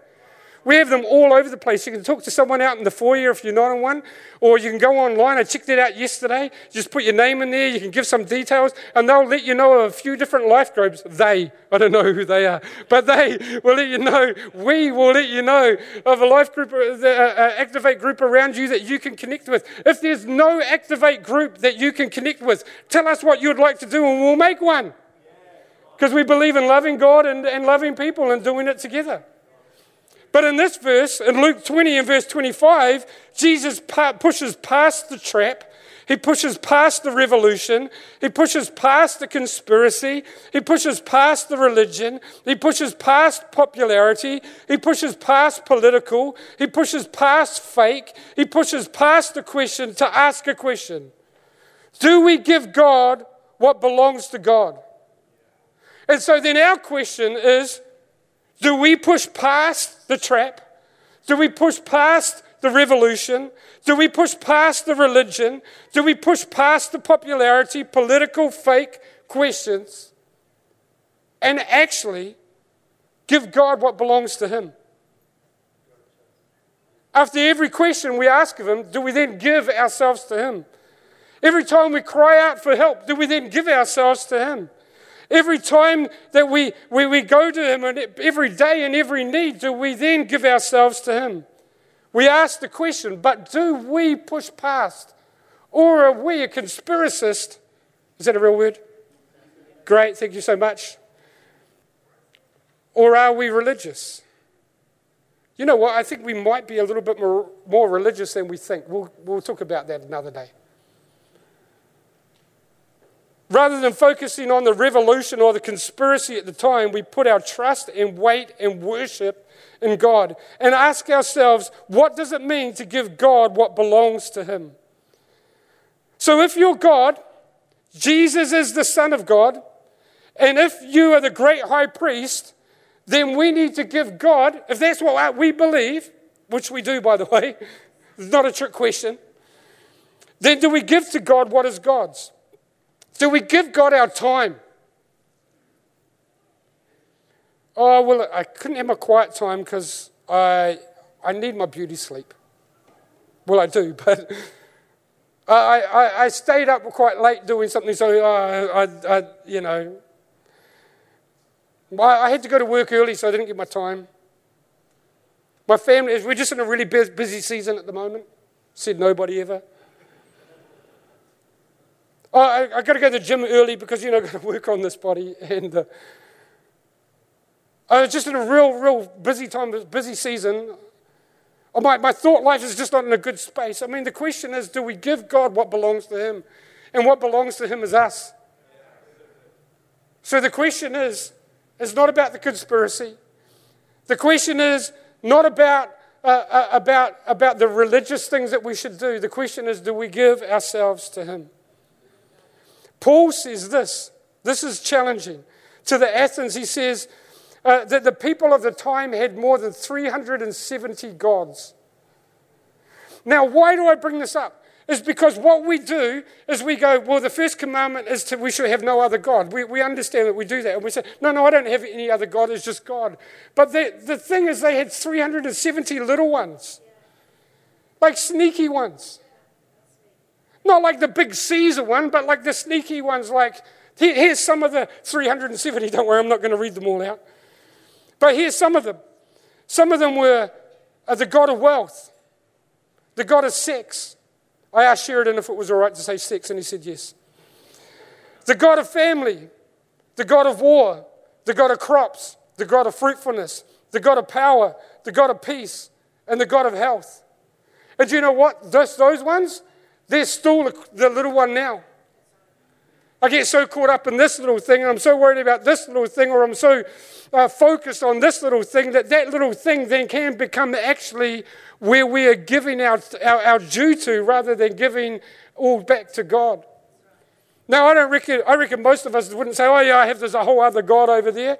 S6: We have them all over the place. You can talk to someone out in the foyer if you're not on one, or you can go online. I checked it out yesterday. Just put your name in there, you can give some details, and they'll let you know of a few different life groups. They, I don't know who they are, but they will let you know. We will let you know of a life group, uh, uh, uh, Activate group around you that you can connect with. If there's no Activate group that you can connect with, tell us what you'd like to do, and we'll make one. Because we believe in loving God and, and loving people and doing it together. But in this verse, in Luke 20 and verse 25, Jesus pushes past the trap. He pushes past the revolution. He pushes past the conspiracy. He pushes past the religion. He pushes past popularity. He pushes past political. He pushes past fake. He pushes past the question to ask a question Do we give God what belongs to God? And so then our question is do we push past the trap? Do we push past the revolution? Do we push past the religion? Do we push past the popularity, political fake questions, and actually give God what belongs to Him? After every question we ask of Him, do we then give ourselves to Him? Every time we cry out for help, do we then give ourselves to Him? Every time that we, we, we go to Him, and every day and every need, do we then give ourselves to Him? We ask the question, but do we push past? Or are we a conspiracist? Is that a real word? Great, thank you so much. Or are we religious? You know what? I think we might be a little bit more, more religious than we think. We'll, we'll talk about that another day. Rather than focusing on the revolution or the conspiracy at the time, we put our trust and weight and worship in God and ask ourselves, what does it mean to give God what belongs to Him? So if you're God, Jesus is the Son of God, and if you are the great high priest, then we need to give God, if that's what we believe, which we do, by the way, it's (laughs) not a trick question, then do we give to God what is God's? Do we give God our time? Oh, well, I couldn't have my quiet time because I, I need my beauty sleep. Well, I do, (laughs) but I, I, I stayed up quite late doing something, so I, I, I you know, I, I had to go to work early, so I didn't get my time. My family, we're just in a really busy season at the moment. Said nobody ever. Oh, I, I got to go to the gym early because, you know, I've got to work on this body. And uh, I was just in a real, real busy time, busy season. Oh, my, my thought life is just not in a good space. I mean, the question is do we give God what belongs to Him? And what belongs to Him is us. So the question is it's not about the conspiracy. The question is not about, uh, uh, about, about the religious things that we should do. The question is do we give ourselves to Him? Paul says this this is challenging. To the Athens, he says uh, that the people of the time had more than 370 gods. Now, why do I bring this up? Is because what we do is we go, well, the first commandment is to we should have no other God. We, we understand that we do that. And we say, no, no, I don't have any other God, it's just God. But the, the thing is, they had 370 little ones, like sneaky ones. Not like the big Caesar one, but like the sneaky ones, like here's some of the 370. Don't worry, I'm not going to read them all out. But here's some of them. Some of them were uh, the God of wealth, the God of sex. I asked Sheridan if it was all right to say sex, and he said yes. The God of family, the God of war, the God of crops, the God of fruitfulness, the God of power, the God of peace, and the God of health. And do you know what? Those, those ones, they're still the little one now. I get so caught up in this little thing, and I'm so worried about this little thing, or I'm so uh, focused on this little thing that that little thing then can become actually where we are giving our, our, our due to rather than giving all back to God. Now, I don't reckon, I reckon most of us wouldn't say, oh, yeah, I have this a whole other God over there.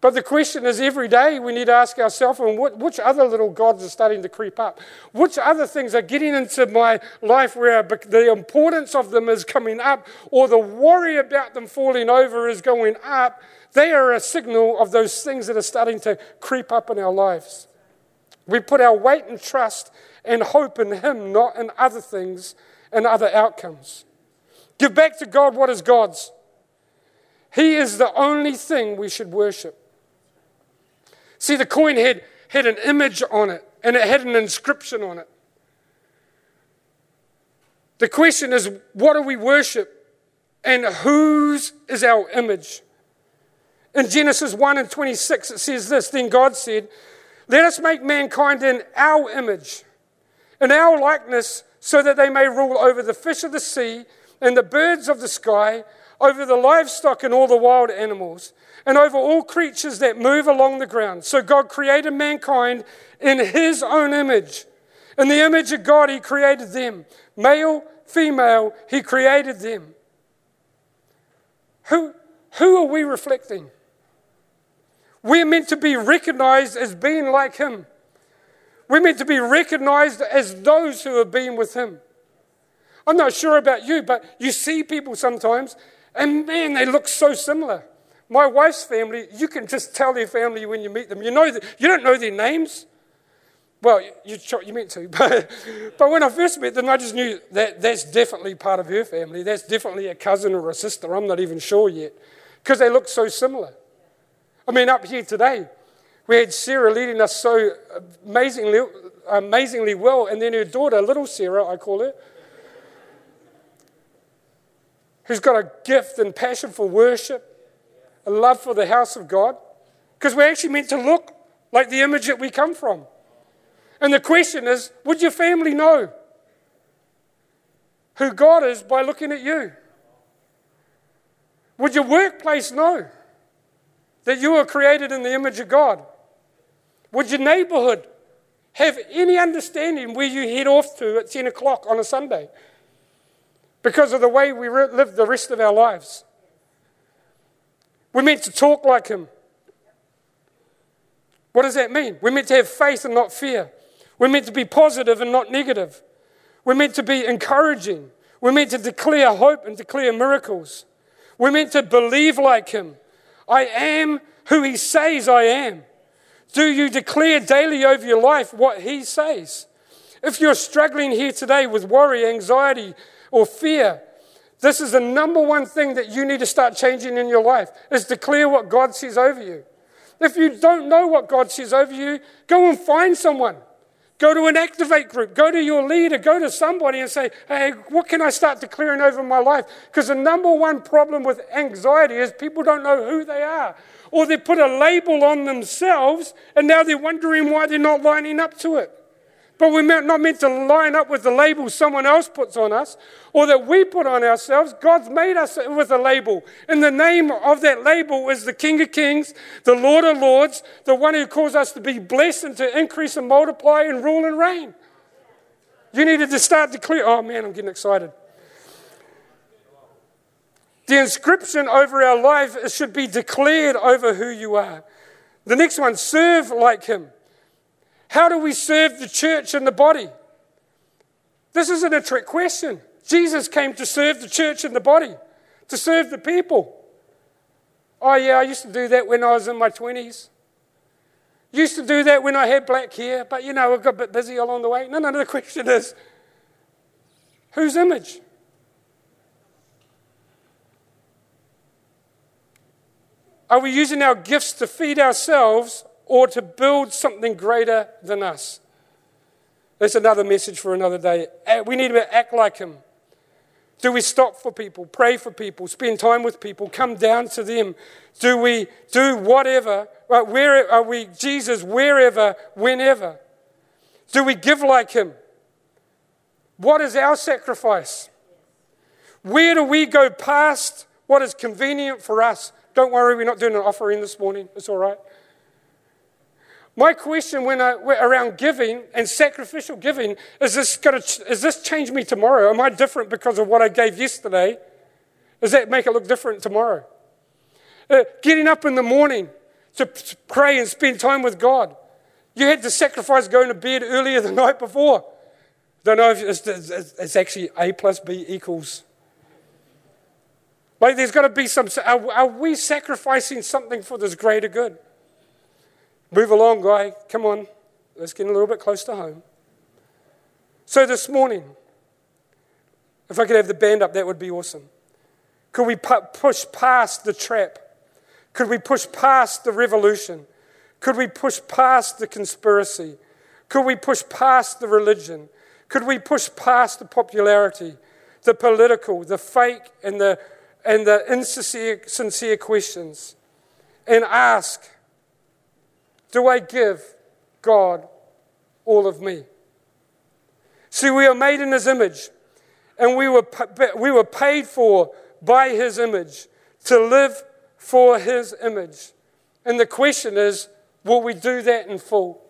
S6: But the question is every day we need to ask ourselves, and which other little gods are starting to creep up? Which other things are getting into my life where the importance of them is coming up, or the worry about them falling over is going up? They are a signal of those things that are starting to creep up in our lives. We put our weight and trust and hope in Him, not in other things and other outcomes. Give back to God what is God's. He is the only thing we should worship. See, the coin had, had an image on it and it had an inscription on it. The question is, what do we worship? And whose is our image? In Genesis 1 and 26, it says this Then God said, Let us make mankind in our image, in our likeness, so that they may rule over the fish of the sea and the birds of the sky, over the livestock and all the wild animals, and over all creatures that move along the ground. So God created mankind in his own image. In the image of God, he created them. Male, female, he created them. Who, who are we reflecting? We're meant to be recognized as being like him. We're meant to be recognized as those who have been with him. I'm not sure about you, but you see people sometimes, and man, they look so similar. My wife's family, you can just tell their family when you meet them. You know that you don't know their names. Well, you, you meant to, (laughs) but, but when I first met them, I just knew that that's definitely part of her family. That's definitely a cousin or a sister. I'm not even sure yet because they look so similar. I mean, up here today, we had Sarah leading us so amazingly, amazingly well, and then her daughter, little Sarah, I call her, who's got a gift and passion for worship, a love for the house of God, because we're actually meant to look like the image that we come from. And the question is would your family know who God is by looking at you? Would your workplace know that you were created in the image of God? Would your neighborhood have any understanding where you head off to at 10 o'clock on a Sunday because of the way we live the rest of our lives? We're meant to talk like Him. What does that mean? We're meant to have faith and not fear. We're meant to be positive and not negative. We're meant to be encouraging. We're meant to declare hope and declare miracles. We're meant to believe like Him. I am who He says I am. Do you declare daily over your life what He says? If you're struggling here today with worry, anxiety, or fear, this is the number one thing that you need to start changing in your life is declare what God says over you. If you don't know what God says over you, go and find someone. Go to an activate group. Go to your leader. Go to somebody and say, hey, what can I start declaring over my life? Because the number one problem with anxiety is people don't know who they are. Or they put a label on themselves and now they're wondering why they're not lining up to it. But we're not meant to line up with the label someone else puts on us or that we put on ourselves. God's made us with a label. And the name of that label is the King of Kings, the Lord of Lords, the one who calls us to be blessed and to increase and multiply and rule and reign. You needed to start to declaring. Oh man, I'm getting excited. The inscription over our life should be declared over who you are. The next one, serve like Him. How do we serve the church and the body? This isn't a trick question. Jesus came to serve the church and the body, to serve the people. Oh, yeah, I used to do that when I was in my 20s. Used to do that when I had black hair, but you know, I got a bit busy along the way. No, no, no, the question is whose image? Are we using our gifts to feed ourselves or to build something greater than us. That's another message for another day. Eh, we need to act like Him. Do we stop for people, pray for people, spend time with people, come down to them? Do we do whatever? Where are we, Jesus, wherever, whenever? Do we give like Him? What is our sacrifice? Where do we go past what is convenient for us? Don't worry, we're not doing an offering this morning. It's all right. My question when I, around giving and sacrificial giving is this, to, is this change me tomorrow? Am I different because of what I gave yesterday? Does that make it look different tomorrow? Uh, getting up in the morning to, pray and spend time with God. You had to sacrifice going to bed earlier the (laughs) night before. Don't know if it's, it's actually A plus B equals. Like there's got to be some. Are, are we sacrificing something for this greater good? Move along, guy. Come on. let's get a little bit close to home. So this morning, if I could have the band up, that would be awesome. Could we pu- push past the trap? Could we push past the revolution? Could we push past the conspiracy? Could we push past the religion? Could we push past the popularity, the political, the fake, and the, and the insincere sincere questions and ask, Do I give God all of me? See, we are made in His image, and we were, we were paid for by His image to live for His image. And the question is, will we do that in full?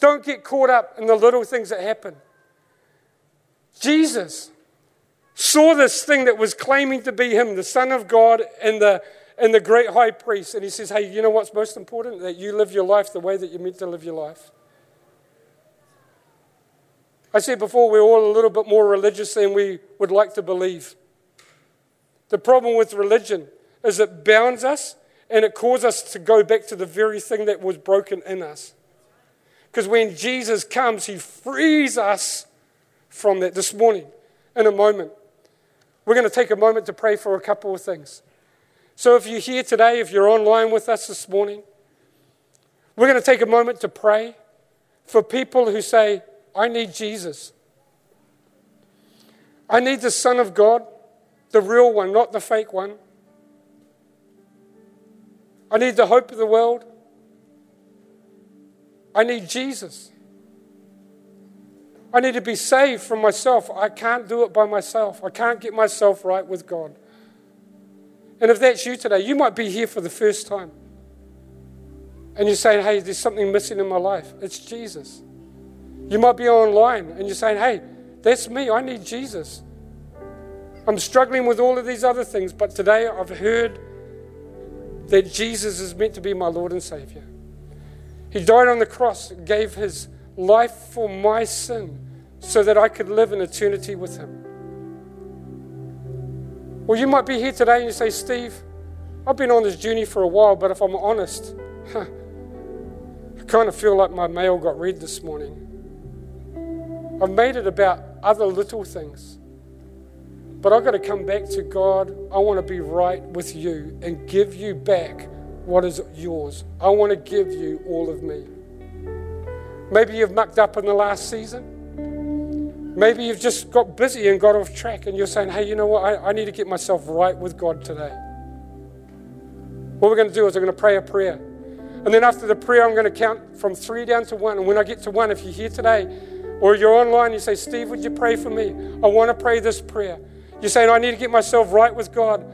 S6: Don't get caught up in the little things that happen. Jesus saw this thing that was claiming to be him, the Son of God and the, and the great high priest, and he says, Hey, you know what's most important? That you live your life the way that you're meant to live your life. I said before, we're all a little bit more religious than we would like to believe. The problem with religion is it bounds us and it causes us to go back to the very thing that was broken in us. Because when Jesus comes, he frees us from that this morning in a moment. We're going to take a moment to pray for a couple of things. So if you're here today, if you're online with us this morning, we're going to take a moment to pray for people who say, I need Jesus. I need the Son of God, the real one, not the fake one. I need the hope of the world. I need Jesus. I need to be saved from myself. I can't do it by myself. I can't get myself right with God. And if that's you today, you might be here for the first time. And you're saying, hey, there's something missing in my life. It's Jesus. You might be online and you're saying, hey, that's me. I need Jesus. I'm struggling with all of these other things, but today I've heard that Jesus is meant to be my Lord and Savior. He died on the cross, gave his life for my sin so that I could live in eternity with him. Well, you might be here today and you say, Steve, I've been on this journey for a while, but if I'm honest, I kind of feel like my mail got read this morning. I've made it about other little things. But I've got to come back to God. I want to be right with you and give you back what is yours. I want to give you all of me. Maybe you've mucked up in the last season. Maybe you've just got busy and got off track and you're saying, hey, you know what? I, I need to get myself right with God today. What we're going to do is we're going to pray a prayer. And then after the prayer, I'm going to count from three down to one. And when I get to one, if you're here today or you're online, you say, Steve, would you pray for me? I want to pray this prayer. You're saying, I need to get myself right with God.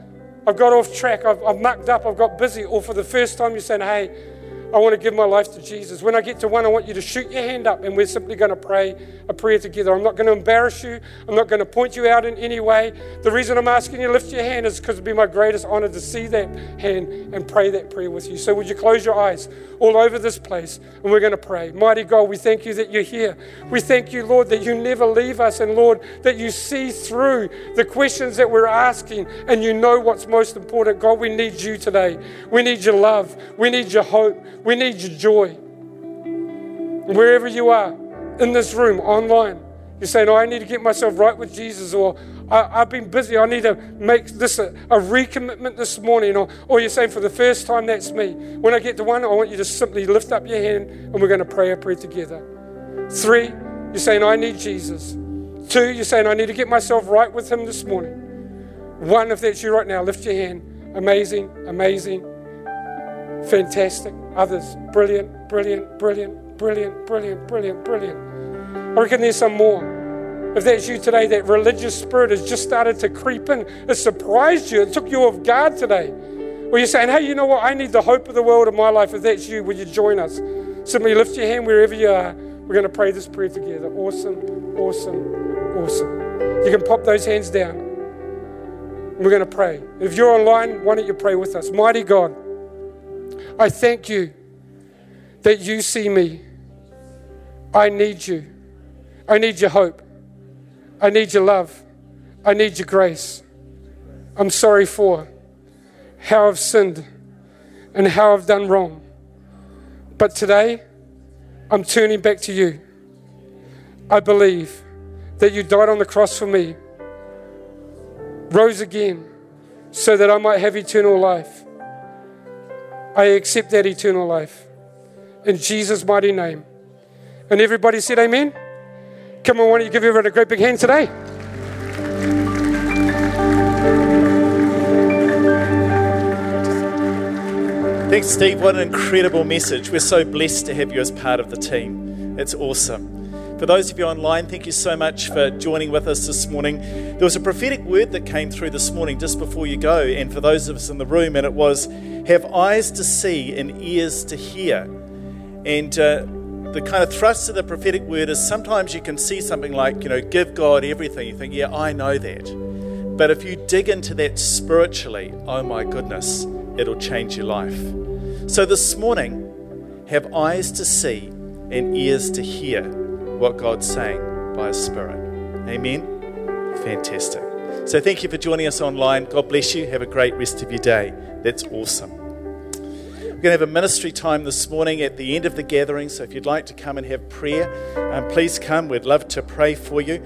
S6: I've got off track. I've, I've mucked up. I've got busy. Or for the first time, you're saying, hey, I want to give my life to Jesus. When I get to one, I want you to shoot your hand up and we're simply going to pray a prayer together. I'm not going to embarrass you. I'm not going to point you out in any way. The reason I'm asking you to lift your hand is because it'd be my greatest honor to see that hand and pray that prayer with you. So would you close your eyes all over this place and we're going to pray. Mighty God, we thank you that you're here. We thank you, Lord, that you never leave us and Lord, that you see through the questions that we're asking and you know what's most important. God, we need you today. We need your love. We need your hope. We need your joy. Wherever you are, in this room, online, you're saying, oh, I need to get myself right with Jesus, or I, have been busy. I need to make this a, a recommitment this morning. Or, or you're saying, for the first time, that's me. When I get to one, I want you to simply lift up your hand and we're going to pray a prayer together. Three, you're saying, I need Jesus. Two, you're saying, I need to get myself right with Him this morning. One, if that's you right now, lift your hand. Amazing, amazing. Fantastic. Others, brilliant, brilliant, brilliant, brilliant, brilliant, brilliant, brilliant. I reckon there's some more. If that's you today, that religious spirit has just started to creep in. It surprised you. It took you off guard today. Well, you're saying, hey, you know what? I need the hope of the world in my life. If that's you, will you join us? Simply lift your hand wherever you are. We're going to pray this prayer together. Awesome, awesome, awesome. You can pop those hands down. We're going to pray. If you're online, why don't you pray with us? Mighty God. I thank you that you see me. I need you. I need your hope. I need your love. I need your grace. I'm sorry for how I've sinned and how I've done wrong. But today, I'm turning back to you. I believe that you died on the cross for me, rose again, so that I might have eternal life. I accept that eternal life. In Jesus' mighty name. And everybody said, Amen. Come on, why don't you give everyone a great big hand today?
S2: Thanks, Steve. What an incredible message. We're so blessed to have you as part of the team. It's awesome. For those of you online, thank you so much for joining with us this morning. There was a prophetic word that came through this morning just before you go, and for those of us in the room, and it was have eyes to see and ears to hear. And uh, the kind of thrust of the prophetic word is sometimes you can see something like, you know, give God everything. You think, yeah, I know that. But if you dig into that spiritually, oh my goodness, it'll change your life. So this morning, have eyes to see and ears to hear what God's saying by His Spirit. Amen? Fantastic. So thank you for joining us online. God bless you. Have a great rest of your day. That's awesome. We're going to have a ministry time this morning at the end of the gathering. So if you'd like to come and have prayer, um, please come. We'd love to pray for you.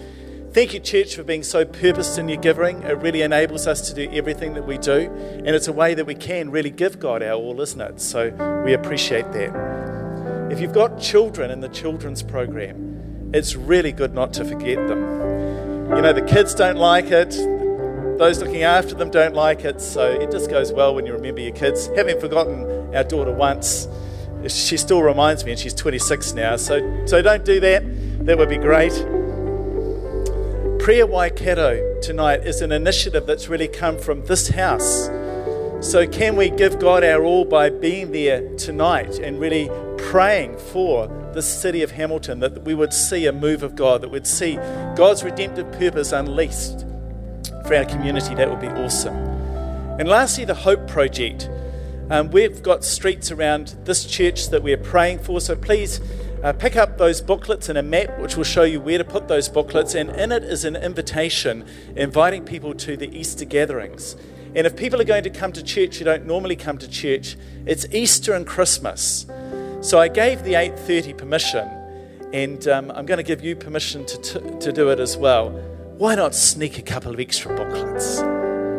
S2: Thank you, church, for being so purposed in your giving. It really enables us to do everything that we do, and it's a way that we can really give God our all, isn't it? So we appreciate that. If you've got children in the children's program, it's really good not to forget them. You know, the kids don't like it, those looking after them don't like it, so it just goes well when you remember your kids. Having forgotten our daughter once, she still reminds me, and she's 26 now, so, so don't do that. That would be great. Prayer Waikato tonight is an initiative that's really come from this house. So, can we give God our all by being there tonight and really praying for the city of Hamilton that we would see a move of God, that we'd see God's redemptive purpose unleashed for our community? That would be awesome. And lastly, the Hope Project. Um, we've got streets around this church that we're praying for, so please uh, pick up those booklets and a map which will show you where to put those booklets. And in it is an invitation inviting people to the Easter gatherings. And if people are going to come to church who don't normally come to church, it's Easter and Christmas. So I gave the 8:30 permission, and um, I'm going to give you permission to, t- to do it as well. Why not sneak a couple of extra booklets?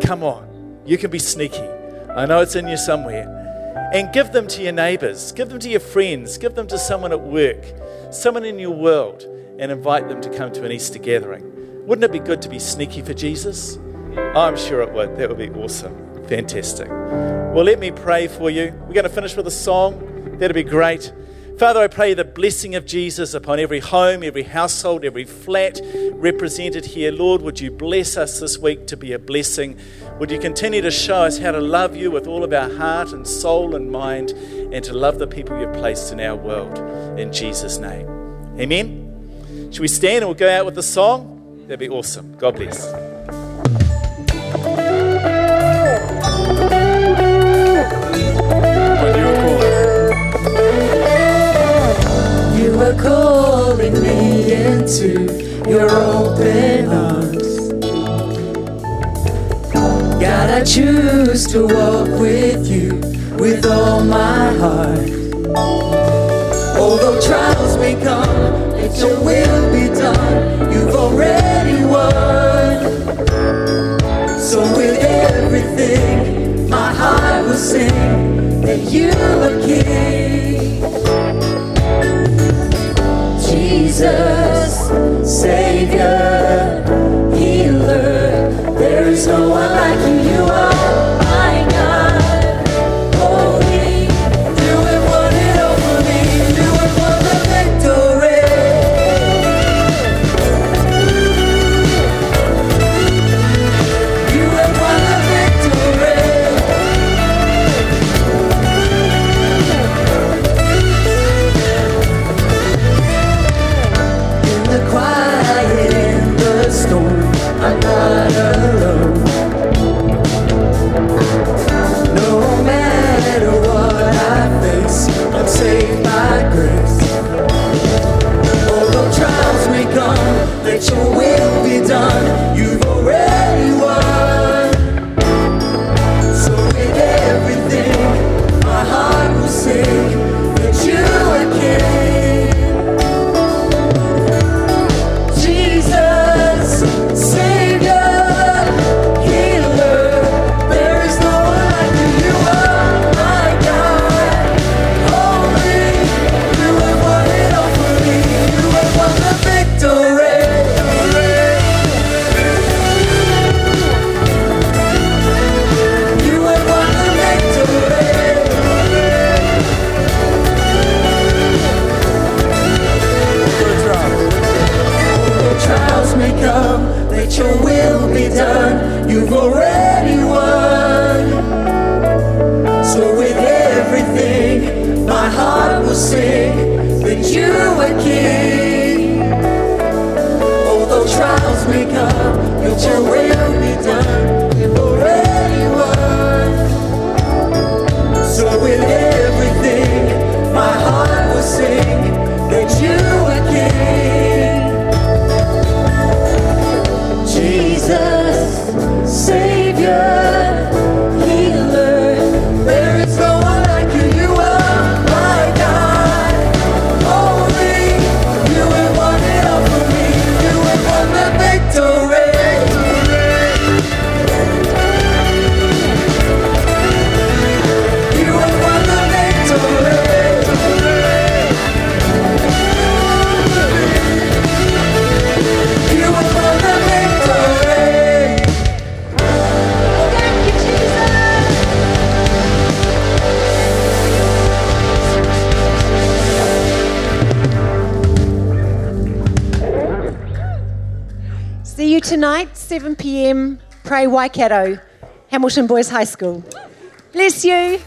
S2: Come on, you can be sneaky. I know it's in you somewhere and give them to your neighbors, give them to your friends, give them to someone at work, someone in your world, and invite them to come to an Easter gathering. Wouldn't it be good to be sneaky for Jesus? I'm sure it would. That would be awesome. Fantastic. Well, let me pray for you. We're going to finish with a song. That'd be great. Father, I pray the blessing of Jesus upon every home, every household, every flat represented here. Lord, would you bless us this week to be a blessing? Would you continue to show us how to love you with all of our heart and soul and mind and to love the people you've placed in our world? In Jesus' name. Amen. Should we stand and we'll go out with the song? That'd be awesome. God bless.
S1: Into your open arms. God, I choose to walk with you with all my heart. Although trials may come, let your will be done. You've already won. So with everything, my heart will sing that you are King. Jesus, Savior, Healer. There is no one like you.
S7: 7 pm, pray Waikato, Hamilton Boys High School. Bless
S8: you.